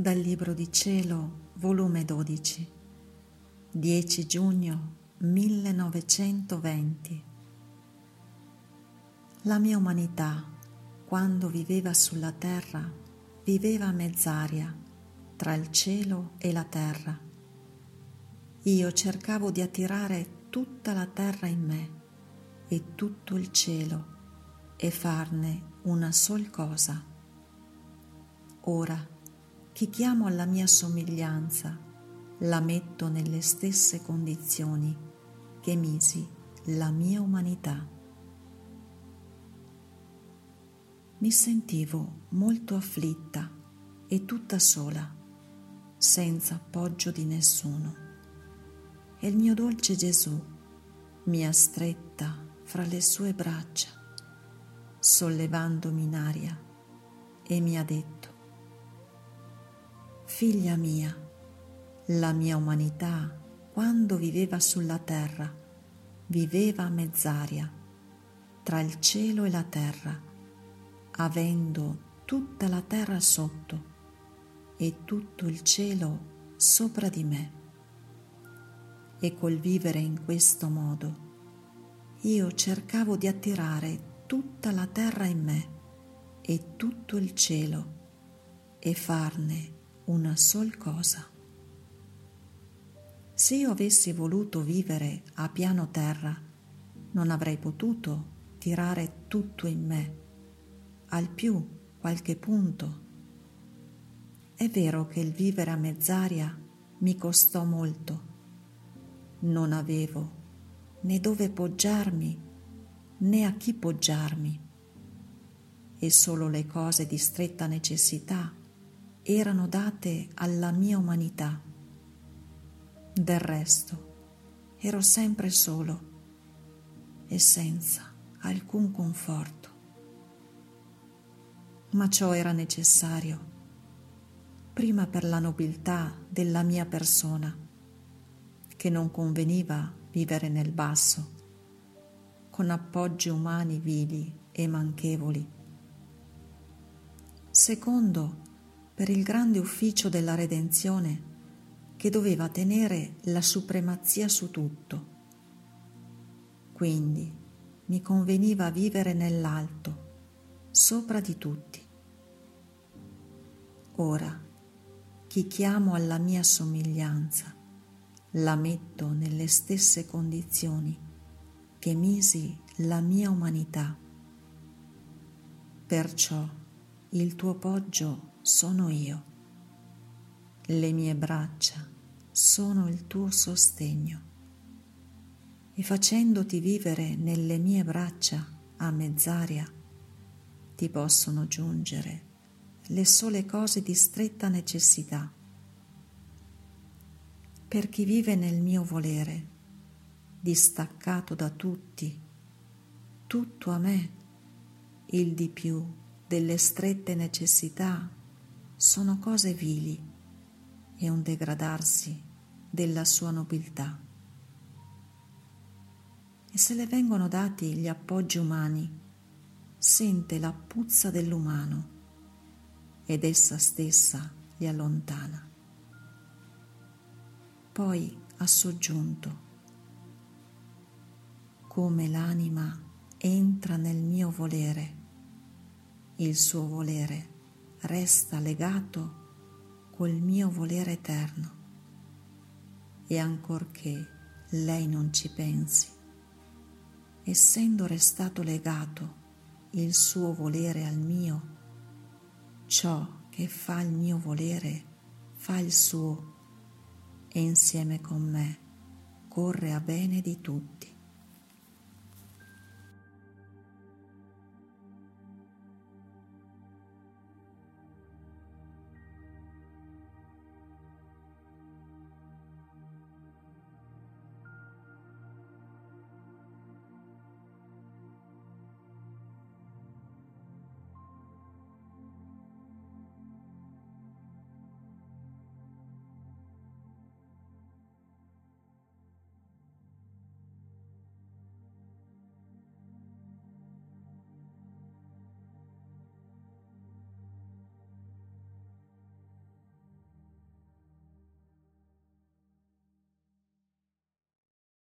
Dal Libro di Cielo, volume 12, 10 giugno 1920. La mia umanità, quando viveva sulla terra, viveva a mezz'aria tra il cielo e la terra. Io cercavo di attirare tutta la terra in me e tutto il cielo e farne una sol cosa. Ora, chi chiamo alla mia somiglianza, la metto nelle stesse condizioni che misi la mia umanità. Mi sentivo molto afflitta e tutta sola, senza appoggio di nessuno. E il mio dolce Gesù mi ha stretta fra le sue braccia sollevandomi in aria e mi ha detto, Figlia mia, la mia umanità, quando viveva sulla terra, viveva a mezz'aria, tra il cielo e la terra, avendo tutta la terra sotto e tutto il cielo sopra di me. E col vivere in questo modo, io cercavo di attirare tutta la terra in me e tutto il cielo e farne una sol cosa. Se io avessi voluto vivere a piano terra, non avrei potuto tirare tutto in me, al più qualche punto. È vero che il vivere a mezz'aria mi costò molto. Non avevo né dove poggiarmi né a chi poggiarmi e solo le cose di stretta necessità erano date alla mia umanità. Del resto ero sempre solo e senza alcun conforto. Ma ciò era necessario, prima per la nobiltà della mia persona, che non conveniva vivere nel basso con appoggi umani vili e manchevoli. Secondo, per il grande ufficio della redenzione che doveva tenere la supremazia su tutto. Quindi mi conveniva vivere nell'alto, sopra di tutti. Ora, chi chiamo alla mia somiglianza, la metto nelle stesse condizioni che misi la mia umanità. Perciò il tuo poggio sono io, le mie braccia sono il tuo sostegno e facendoti vivere nelle mie braccia a mezz'aria ti possono giungere le sole cose di stretta necessità. Per chi vive nel mio volere, distaccato da tutti, tutto a me, il di più delle strette necessità sono cose vili e un degradarsi della sua nobiltà. E se le vengono dati gli appoggi umani, sente la puzza dell'umano ed essa stessa li allontana. Poi ha soggiunto come l'anima entra nel mio volere, il suo volere resta legato col mio volere eterno e ancorché lei non ci pensi, essendo restato legato il suo volere al mio, ciò che fa il mio volere fa il suo e insieme con me corre a bene di tutti.